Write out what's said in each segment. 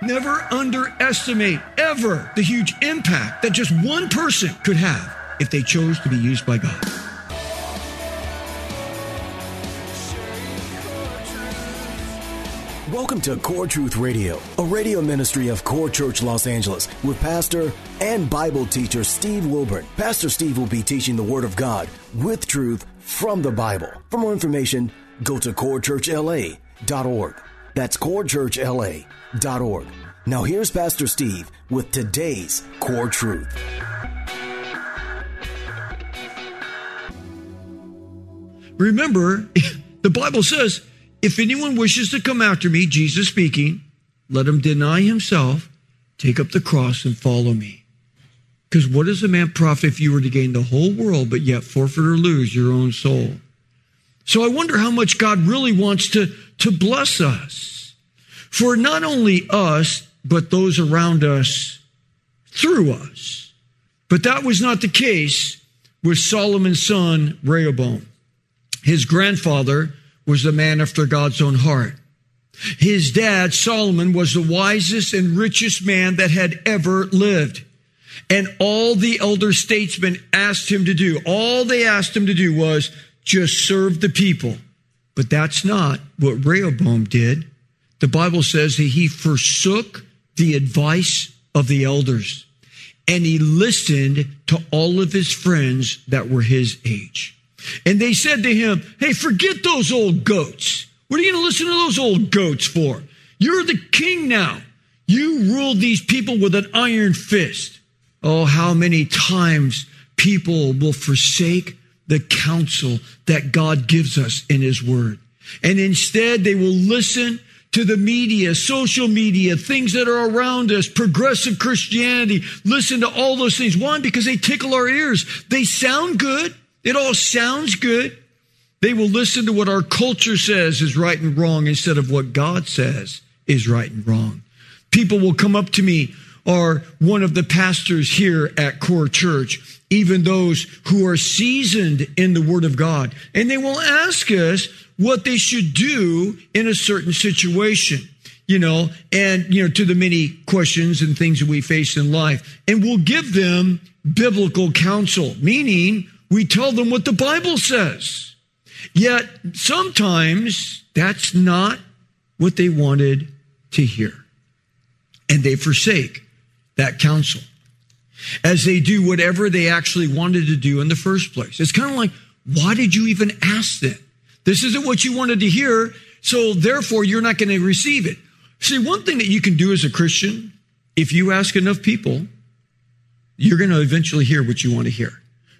Never underestimate ever the huge impact that just one person could have if they chose to be used by God. Welcome to Core Truth Radio, a radio ministry of Core Church Los Angeles with pastor and Bible teacher Steve Wilburn. Pastor Steve will be teaching the Word of God with truth from the Bible. For more information, go to corechurchla.org. That's corechurchla.org. Now here's Pastor Steve with today's Core Truth. Remember, the Bible says, if anyone wishes to come after me, Jesus speaking, let him deny himself, take up the cross, and follow me. Because what does a man profit if you were to gain the whole world, but yet forfeit or lose your own soul? So I wonder how much God really wants to, to bless us. For not only us, but those around us through us. But that was not the case with Solomon's son, Rehoboam. His grandfather was the man after God's own heart. His dad, Solomon, was the wisest and richest man that had ever lived. And all the elder statesmen asked him to do, all they asked him to do was just serve the people. But that's not what Rehoboam did. The Bible says that he forsook the advice of the elders and he listened to all of his friends that were his age. And they said to him, Hey, forget those old goats. What are you going to listen to those old goats for? You're the king now. You rule these people with an iron fist. Oh, how many times people will forsake the counsel that God gives us in his word. And instead they will listen to the media, social media, things that are around us, progressive Christianity. Listen to all those things. One, because they tickle our ears. They sound good. It all sounds good. They will listen to what our culture says is right and wrong instead of what God says is right and wrong. People will come up to me or one of the pastors here at Core Church, even those who are seasoned in the Word of God, and they will ask us what they should do in a certain situation you know, and, you know, to the many questions and things that we face in life. And we'll give them biblical counsel, meaning we tell them what the Bible says. Yet sometimes that's not what they wanted to hear. And they forsake that counsel as they do whatever they actually wanted to do in the first place. It's kind of like, why did you even ask them? This isn't what you wanted to hear, so therefore you're not going to receive it. See, one thing that you can do as a Christian, if you ask enough people, you're going to eventually hear what you want to hear.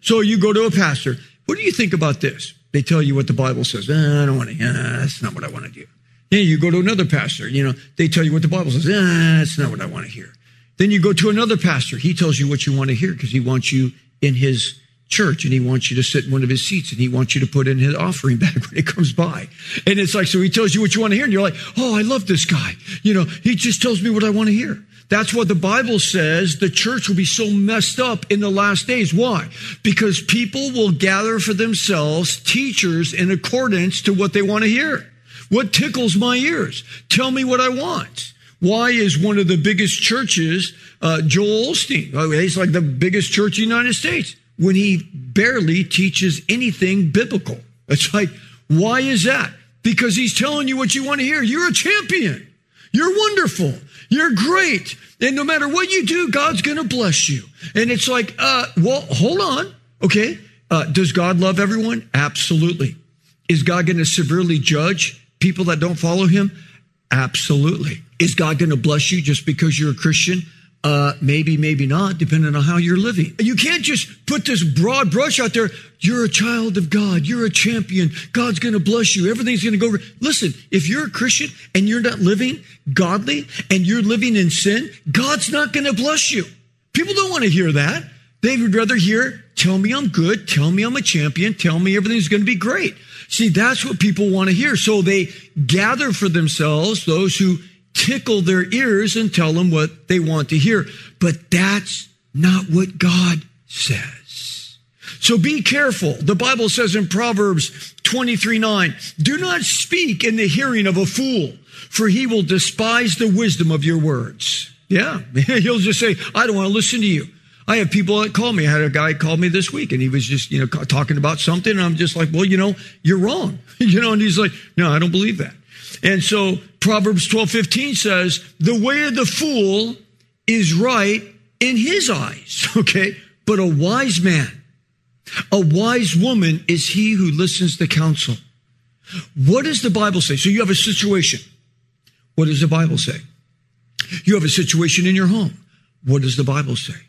So you go to a pastor. What do you think about this? They tell you what the Bible says. Eh, I don't want to. Eh, that's not what I want to do. Then you go to another pastor. You know, they tell you what the Bible says. Eh, that's not what I want to hear. Then you go to another pastor. He tells you what you want to hear because he wants you in his church and he wants you to sit in one of his seats and he wants you to put in his offering bag when it comes by. And it's like, so he tells you what you want to hear and you're like, oh, I love this guy. You know, he just tells me what I want to hear. That's what the Bible says. The church will be so messed up in the last days. Why? Because people will gather for themselves teachers in accordance to what they want to hear. What tickles my ears? Tell me what I want. Why is one of the biggest churches, uh, Joel Osteen? Oh, he's like the biggest church in the United States when he barely teaches anything biblical. It's like, why is that? Because he's telling you what you want to hear. You're a champion. You're wonderful. You're great. And no matter what you do, God's going to bless you. And it's like, uh, well, hold on. Okay. Uh, does God love everyone? Absolutely. Is God going to severely judge people that don't follow him? Absolutely. Is God going to bless you just because you're a Christian? Uh, maybe, maybe not, depending on how you're living. You can't just put this broad brush out there. You're a child of God. You're a champion. God's going to bless you. Everything's going to go. Listen, if you're a Christian and you're not living godly and you're living in sin, God's not going to bless you. People don't want to hear that. They would rather hear, tell me I'm good. Tell me I'm a champion. Tell me everything's going to be great. See, that's what people want to hear. So they gather for themselves those who tickle their ears and tell them what they want to hear. But that's not what God says. So be careful. The Bible says in Proverbs 23 9, do not speak in the hearing of a fool, for he will despise the wisdom of your words. Yeah, he'll just say, I don't want to listen to you. I have people that call me. I had a guy call me this week and he was just, you know, talking about something. And I'm just like, well, you know, you're wrong. you know, and he's like, no, I don't believe that. And so Proverbs 12, 15 says, the way of the fool is right in his eyes. Okay. But a wise man, a wise woman is he who listens to counsel. What does the Bible say? So you have a situation. What does the Bible say? You have a situation in your home. What does the Bible say?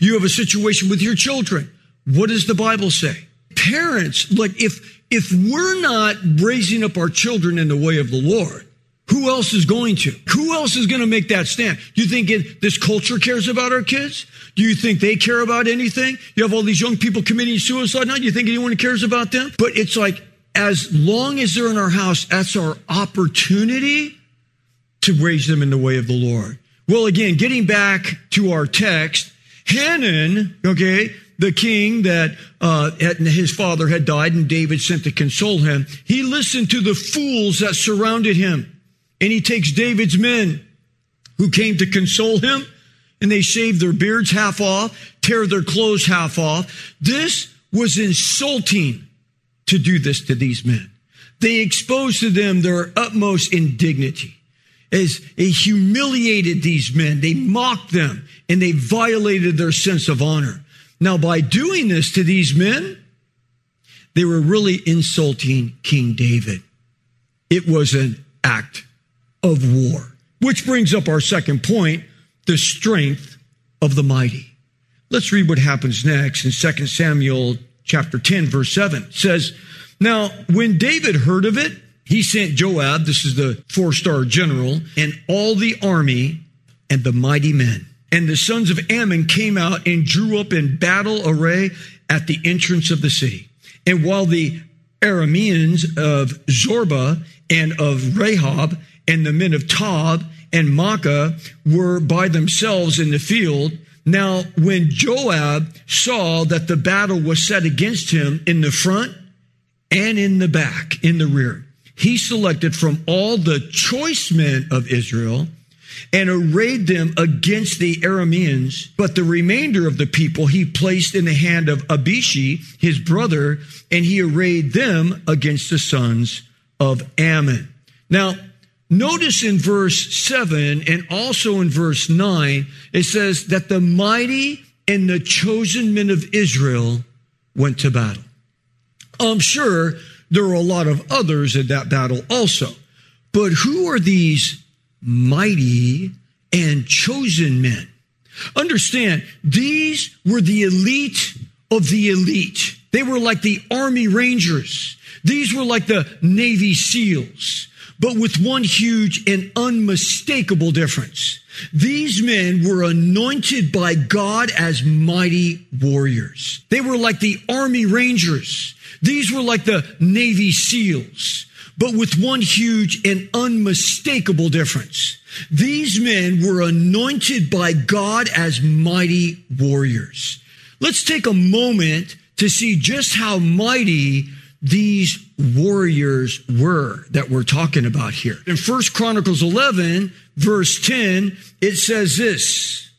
You have a situation with your children. What does the Bible say? Parents, like if, if we're not raising up our children in the way of the Lord, who else is going to? Who else is going to make that stand? Do you think this culture cares about our kids? Do you think they care about anything? You have all these young people committing suicide now. Do you think anyone cares about them? But it's like, as long as they're in our house, that's our opportunity to raise them in the way of the Lord. Well, again, getting back to our text, Hanun, okay, the king that uh, his father had died and David sent to console him, he listened to the fools that surrounded him. And he takes David's men who came to console him and they shave their beards half off, tear their clothes half off. This was insulting to do this to these men. They exposed to them their utmost indignity as they humiliated these men. They mocked them and they violated their sense of honor. Now, by doing this to these men, they were really insulting King David. It was an act of war, which brings up our second point, the strength of the mighty. Let's read what happens next in 2 Samuel chapter 10 verse 7. It says, Now when David heard of it, he sent Joab, this is the four star general, and all the army and the mighty men. And the sons of Ammon came out and drew up in battle array at the entrance of the city. And while the Arameans of Zobah and of Rehob and the men of Tob and Maacah were by themselves in the field, now when Joab saw that the battle was set against him in the front and in the back, in the rear, he selected from all the choice men of Israel and arrayed them against the Arameans. But the remainder of the people he placed in the hand of Abishai, his brother, and he arrayed them against the sons of Ammon. Now, notice in verse 7 and also in verse 9, it says that the mighty and the chosen men of Israel went to battle. I'm sure there were a lot of others in that battle also. But who are these mighty and chosen men? Understand, these were the elite of the elite. They were like the Army Rangers. These were like the Navy SEALs, but with one huge and unmistakable difference. These men were anointed by God as mighty warriors. They were like the Army Rangers. These were like the Navy SEALs, but with one huge and unmistakable difference. These men were anointed by God as mighty warriors. Let's take a moment to see just how mighty these warriors were that we're talking about here. In First Chronicles 11, verse 10, it says this.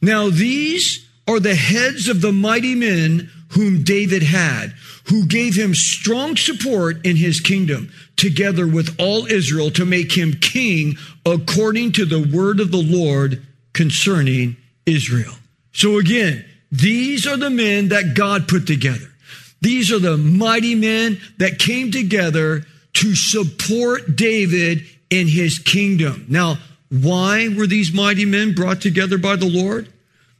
Now these are the heads of the mighty men whom David had, who gave him strong support in his kingdom, together with all Israel to make him king according to the word of the Lord concerning Israel. So again, these are the men that God put together. These are the mighty men that came together to support David in his kingdom. Now, Why were these mighty men brought together by the Lord?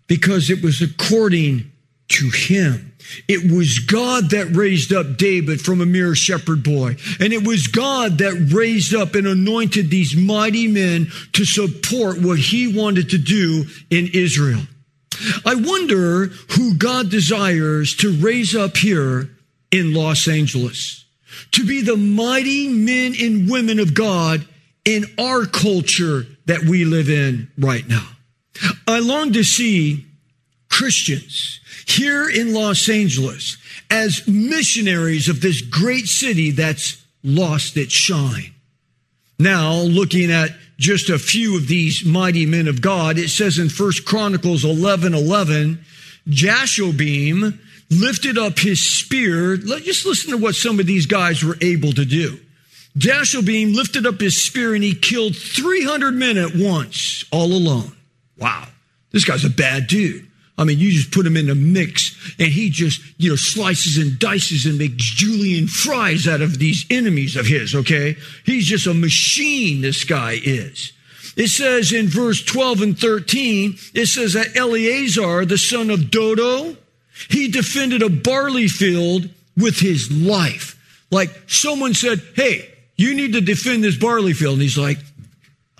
Because it was according to him. It was God that raised up David from a mere shepherd boy. And it was God that raised up and anointed these mighty men to support what he wanted to do in Israel. I wonder who God desires to raise up here in Los Angeles to be the mighty men and women of God in our culture that we live in right now. I long to see Christians here in Los Angeles as missionaries of this great city that's lost its shine. Now, looking at just a few of these mighty men of God, it says in First Chronicles 11, 11, Jashobeam lifted up his spear. Let, Just listen to what some of these guys were able to do. Jashobeam lifted up his spear and he killed 300 men at once, all alone. Wow. This guy's a bad dude. I mean, you just put him in a mix and he just, you know, slices and dices and makes julienne fries out of these enemies of his, okay? He's just a machine, this guy is. It says in verse 12 and 13, it says that Eleazar, the son of Dodo, he defended a barley field with his life. Like someone said, Hey, you need to defend this barley field. And he's like,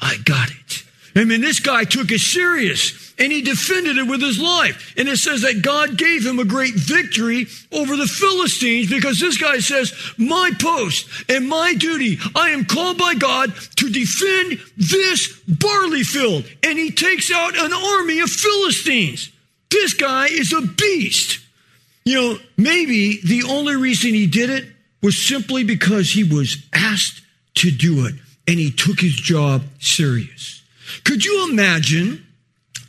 I got it. I mean, this guy took it serious and he defended it with his life. And it says that God gave him a great victory over the Philistines because this guy says, my post and my duty, I am called by God to defend this barley field. And he takes out an army of Philistines. This guy is a beast. You know, maybe the only reason he did it was simply because he was asked to do it and he took his job serious. Could you imagine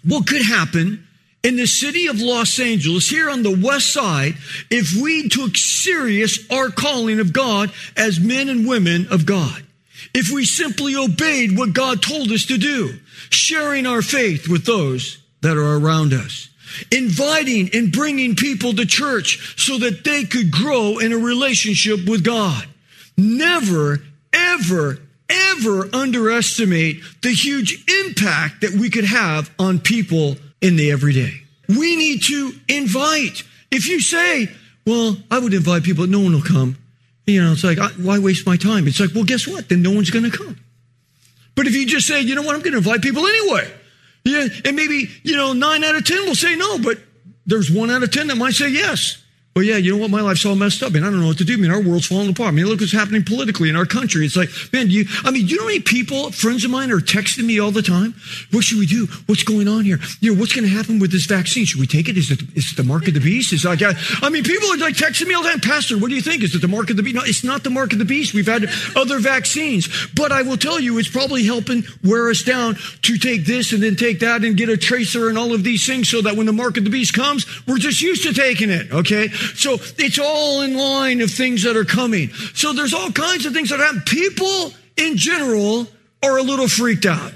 what could happen in the city of Los Angeles, here on the west side, if we took serious our calling of God as men and women of God? If we simply obeyed what God told us to do, sharing our faith with those that are around us, inviting and bringing people to church so that they could grow in a relationship with God. Never, ever, ever underestimate the huge impact that we could have on people in the everyday. We need to invite. If you say, well, I would invite people, no one will come. You know, it's like, why waste my time? It's like, well, guess what? Then no one's going to come. But if you just say, you know what, I'm going to invite people anyway. Yeah, and maybe, you know, nine out of 10 will say no, but there's one out of 10 that might say yes. Well, yeah, you know what? My life's all messed up, and I don't know what to do. I mean, our world's falling apart. I mean, look what's happening politically in our country. It's like, man, you, I mean, you know how many people, friends of mine, are texting me all the time? What should we do? What's going on here? You know, what's going to happen with this vaccine? Should we take it? Is it, is it the mark of the beast? It's like, I mean, people are like texting me all the time, Pastor, what do you think? Is it the mark of the beast? No, it's not the mark of the beast. We've had other vaccines, but I will tell you, it's probably helping wear us down to take this and then take that and get a tracer and all of these things so that when the mark of the beast comes, we're just used to taking it. Okay. So it's all in line of things that are coming. So there's all kinds of things that happen. People in general are a little freaked out.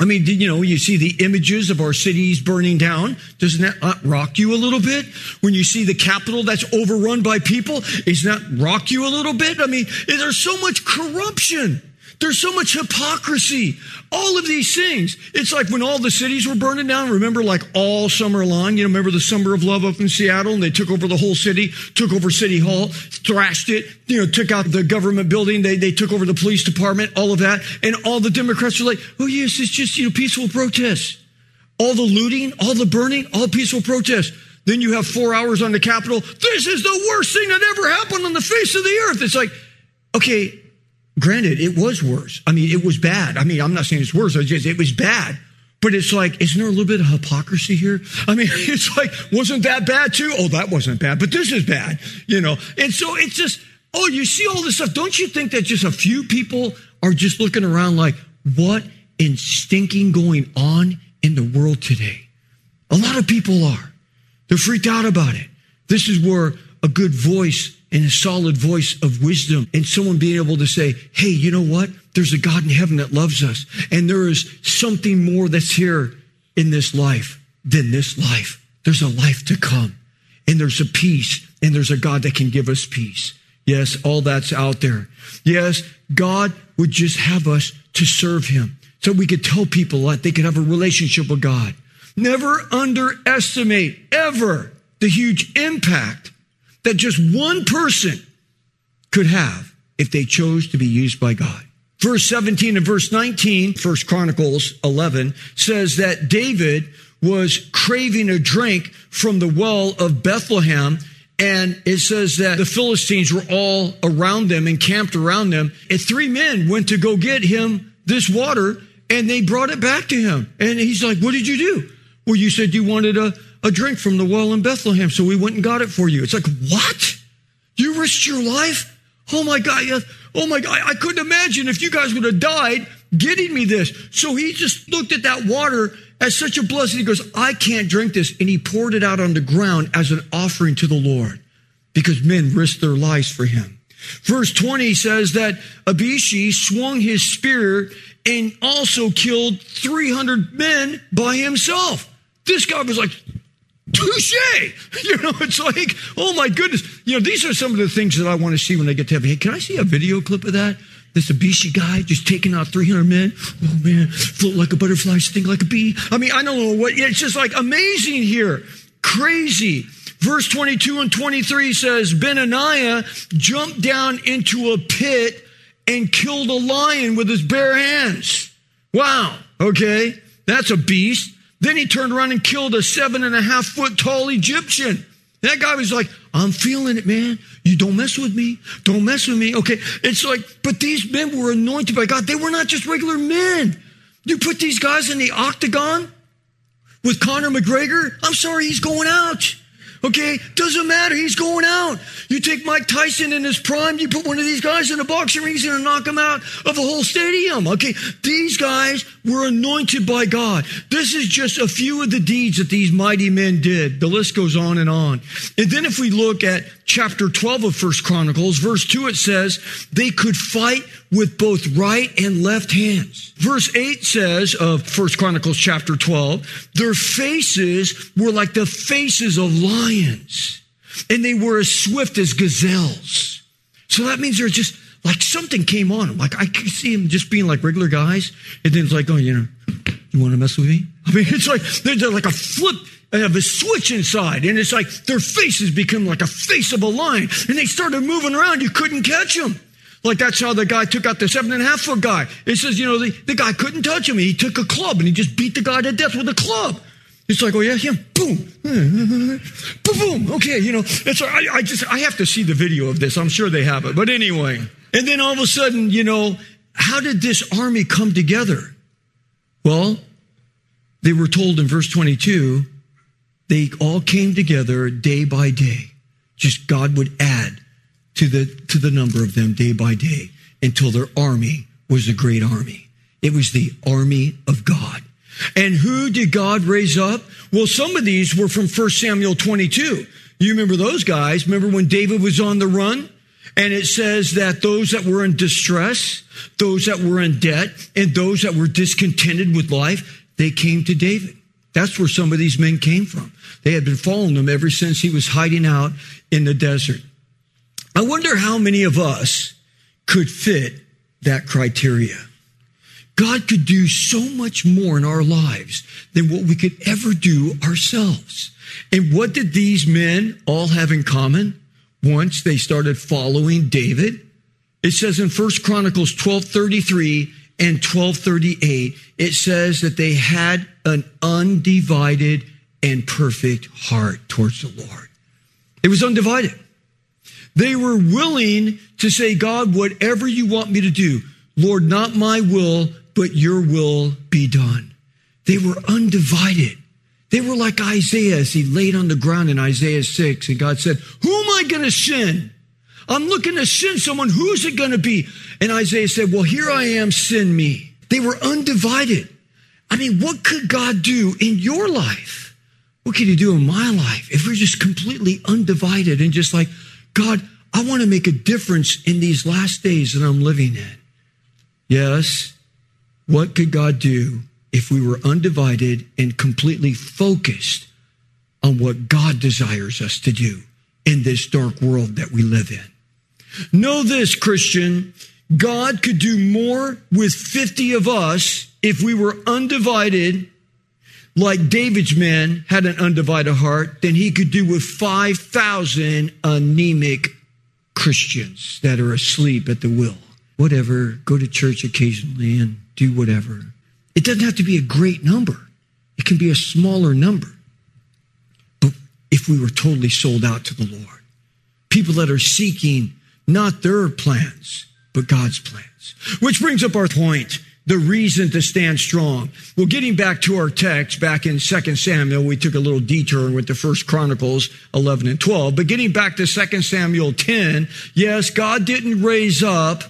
I mean, you know, you see the images of our cities burning down. Doesn't that uh, rock you a little bit? When you see the Capitol that's overrun by people, doesn't that rock you a little bit? I mean, there's so much corruption. There's so much hypocrisy. All of these things. It's like when all the cities were burning down. Remember, like all summer long, you know, remember the summer of love up in Seattle and they took over the whole city, took over City Hall, thrashed it, you know, took out the government building. They, they took over the police department, all of that. And all the Democrats were like, oh, yes, it's just, you know, peaceful protests. All the looting, all the burning, all peaceful protests. Then you have four hours on the Capitol. This is the worst thing that ever happened on the face of the earth. It's like, okay, Granted, it was worse. I mean, it was bad. I mean, I'm not saying it's worse. Just, it was bad. But it's like, isn't there a little bit of hypocrisy here? I mean, it's like, wasn't that bad too? Oh, that wasn't bad, but this is bad, you know? And so it's just, oh, you see all this stuff. Don't you think that just a few people are just looking around like, what in stinking going on in the world today? A lot of people are. They're freaked out about it. This is where a good voice and a solid voice of wisdom and someone being able to say, Hey, you know what? There's a God in heaven that loves us. And there is something more that's here in this life than this life. There's a life to come and there's a peace and there's a God that can give us peace. Yes, all that's out there. Yes, God would just have us to serve him, so we could tell people that they could have a relationship with God. Never underestimate ever the huge impact that just one person could have if they chose to be used by God. Verse 17 and verse 19, First Chronicles 11 says that David was craving a drink from the well of Bethlehem. And it says that the Philistines were all around them and camped around them. And three men went to go get him this water and they brought it back to him. And he's like, What did you do? Well, you said you wanted a, a drink from the well in Bethlehem, so we went and got it for you. It's like, What? You risked your life? Oh my God. Oh my God. I couldn't imagine if you guys would have died getting me this. So he just looked at that water as such a blessing. He goes, I can't drink this. And he poured it out on the ground as an offering to the Lord because men risked their lives for him. Verse 20 says that Abishai swung his spear and also killed 300 men by himself. This guy was like, touche. You know, it's like, oh my goodness. You know, these are some of the things that I want to see when I get to heaven. Hey, can I see a video clip of that? This Abishai guy just taking out 300 men. Oh man, float like a butterfly, sting like a bee. I mean, I don't know what, it's just like amazing here. Crazy. Verse 22 and 23 says, Benaniah jumped down into a pit and killed a lion with his bare hands. Wow. Okay. That's a beast. Then he turned around and killed a seven and a half foot tall Egyptian. That guy was like, I'm feeling it, man. You don't mess with me. Don't mess with me. Okay. It's like, but these men were anointed by God. They were not just regular men. You put these guys in the octagon with Conor McGregor. I'm sorry, he's going out. Okay, doesn't matter. He's going out. You take Mike Tyson in his prime, you put one of these guys in a boxing ring, he's going to knock him out of a whole stadium. Okay, these guys were anointed by God. This is just a few of the deeds that these mighty men did. The list goes on and on. And then if we look at chapter 12 of First Chronicles, verse 2, it says they could fight with both right and left hands. Verse 8 says of First Chronicles chapter 12, their faces were like the faces of lions, and they were as swift as gazelles. So that means they're just like something came on them. Like I could see them just being like regular guys, and then it's like, oh, you know, you want to mess with me? I mean, it's like they're, they're like a flip Uh, have a switch inside, and it's like their faces become like a face of a lion, and they started moving around. You couldn't catch them. Like that's how the guy took out the seven and a half foot guy. It says, you know, the, the guy couldn't touch him. He took a club and he just beat the guy to death with a club. It's like, oh yeah, him, boom, boom, boom. Okay, you know, it's like, I, I just, I have to see the video of this. I'm sure they have it. But anyway, and then all of a sudden, you know, how did this army come together? Well, they were told in verse 22, they all came together day by day. Just God would add to the, to the number of them day by day until their army was a great army. It was the army of God. And who did God raise up? Well, some of these were from 1 Samuel 22. You remember those guys? Remember when David was on the run? And it says that those that were in distress, those that were in debt, and those that were discontented with life, they came to David. That's where some of these men came from. They had been following him ever since he was hiding out in the desert. I wonder how many of us could fit that criteria. God could do so much more in our lives than what we could ever do ourselves. And what did these men all have in common? Once they started following David, it says in First Chronicles 1233 and 1238, it says that they had an undivided and perfect heart towards the Lord. It was undivided. They were willing to say, God, whatever you want me to do, Lord, not my will, but your will be done. They were undivided. They were like Isaiah as he laid on the ground in Isaiah 6, and God said, Who am I going to send? I'm looking to send someone. Who's it going to be? And Isaiah said, Well, here I am, send me. They were undivided. I mean, what could God do in your life? What could He do in my life if we're just completely undivided and just like, God, I want to make a difference in these last days that I'm living in. Yes. What could God do if we were undivided and completely focused on what God desires us to do in this dark world that we live in? Know this, Christian. God could do more with 50 of us if we were undivided, like David's men had an undivided heart, than he could do with 5,000 anemic Christians that are asleep at the will. Whatever, go to church occasionally and do whatever. It doesn't have to be a great number. It can be a smaller number. But if we were totally sold out to the Lord, people that are seeking not their plans, but God's plans. Which brings up our point the reason to stand strong. Well, getting back to our text back in 2 Samuel, we took a little detour with the first Chronicles 11 and 12, but getting back to 2 Samuel 10, yes, God didn't raise up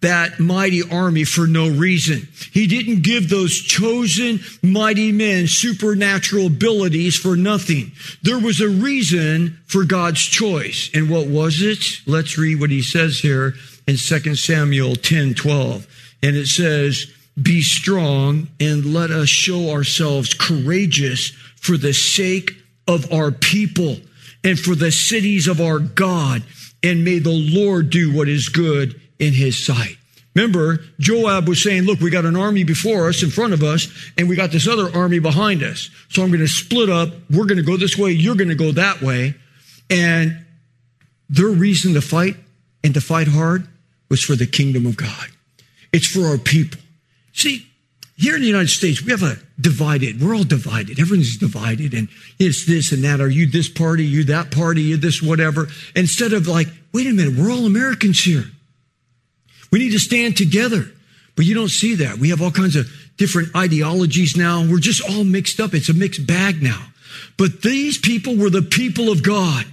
that mighty army for no reason. He didn't give those chosen mighty men supernatural abilities for nothing. There was a reason for God's choice. And what was it? Let's read what he says here in 2 Samuel 10, 12. And it says, be strong and let us show ourselves courageous for the sake of our people and for the cities of our God. And may the Lord do what is good in his sight. Remember, Joab was saying, look, we got an army before us, in front of us, and we got this other army behind us. So I'm going to split up. We're going to go this way. You're going to go that way. And their reason to fight and to fight hard was for the kingdom of God. It's for our people. See, here in the United States, we have a divided, we're all divided. Everyone's divided and it's this and that. Are you this party? You that party? You this whatever? Instead of like, wait a minute, we're all Americans here. We need to stand together. But you don't see that. We have all kinds of different ideologies now. We're just all mixed up. It's a mixed bag now. But these people were the people of God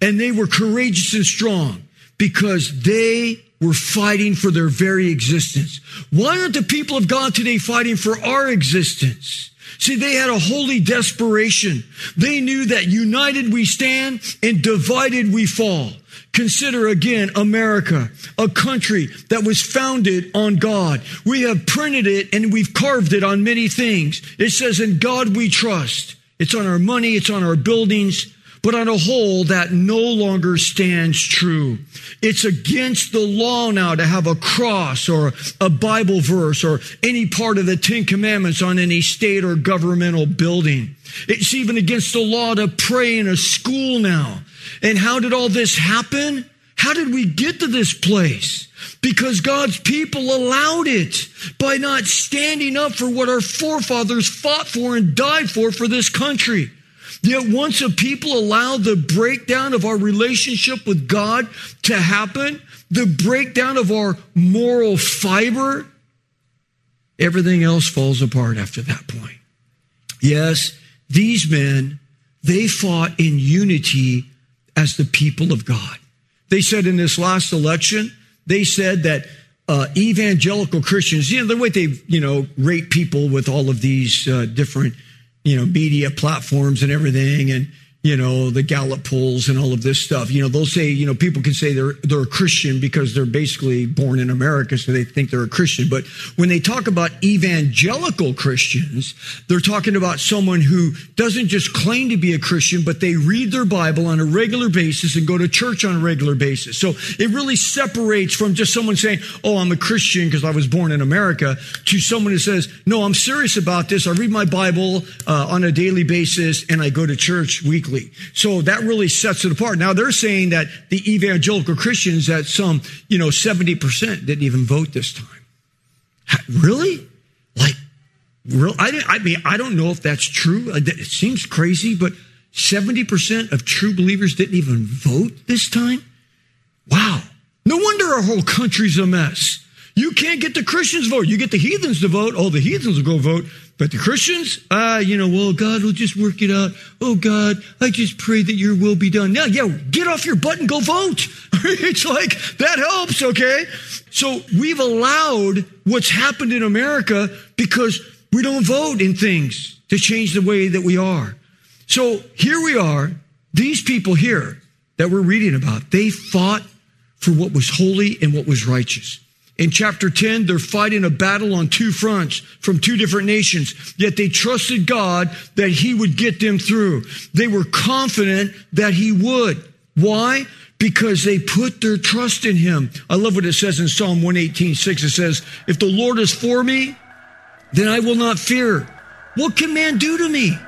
and they were courageous and strong because they were fighting for their very existence. Why aren't the people of God today fighting for our existence? See, they had a holy desperation. They knew that united we stand and divided we fall. Consider again America, a country that was founded on God. We have printed it and we've carved it on many things. It says, in God we trust. It's on our money. It's on our buildings. But on a whole, that no longer stands true. It's against the law now to have a cross or a Bible verse or any part of the Ten Commandments on any state or governmental building. It's even against the law to pray in a school now. And how did all this happen? How did we get to this place? Because God's people allowed it by not standing up for what our forefathers fought for and died for for this country. Yet once a people allow the breakdown of our relationship with God to happen, the breakdown of our moral fiber, everything else falls apart after that point. Yes, these men, they fought in unity as the people of God. They said in this last election, they said that uh, evangelical Christians, you know, the way they, you know, rate people with all of these uh, different, you know, media platforms and everything. And, you know, the Gallup polls and all of this stuff. You know, they'll say, you know, people can say they're, they're a Christian because they're basically born in America, so they think they're a Christian. But when they talk about evangelical Christians, they're talking about someone who doesn't just claim to be a Christian, but they read their Bible on a regular basis and go to church on a regular basis. So it really separates from just someone saying, oh, I'm a Christian because I was born in America, to someone who says, no, I'm serious about this. I read my Bible uh, on a daily basis and I go to church weekly so that really sets it apart. Now they're saying that the evangelical Christians, that some, you know, 70% didn't even vote this time. Really? Like, real? I, I mean, I don't know if that's true. It seems crazy, but 70% of true believers didn't even vote this time? Wow. No wonder our whole country's a mess. You can't get the Christians vote. You get the heathens to vote. Oh, the heathens will go vote. But the Christians, ah, you know, well, God will just work it out. Oh, God, I just pray that your will be done. Now, yeah, get off your butt and go vote. it's like, that helps, okay? So we've allowed what's happened in America because we don't vote in things to change the way that we are. So here we are, these people here that we're reading about, they fought for what was holy and what was righteous. In chapter 10, they're fighting a battle on two fronts from two different nations, yet they trusted God that He would get them through. They were confident that He would. Why? Because they put their trust in Him. I love what it says in Psalm 118, 6. It says, If the Lord is for me, then I will not fear. What can man do to me?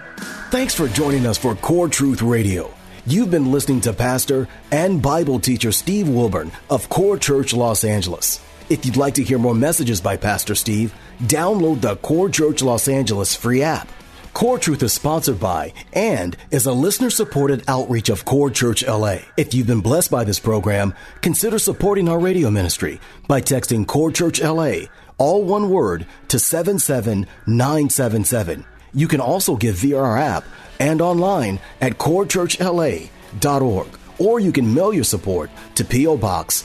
Thanks for joining us for Core Truth Radio. You've been listening to Pastor and Bible teacher Steve Wilburn of Core Church Los Angeles. If you'd like to hear more messages by Pastor Steve, download the Core Church Los Angeles free app. Core Truth is sponsored by and is a listener supported outreach of Core Church LA. If you've been blessed by this program, consider supporting our radio ministry by texting Core Church LA, all one word, to 77977. You can also give via our app and online at corechurchla.org. Or you can mail your support to P.O. Box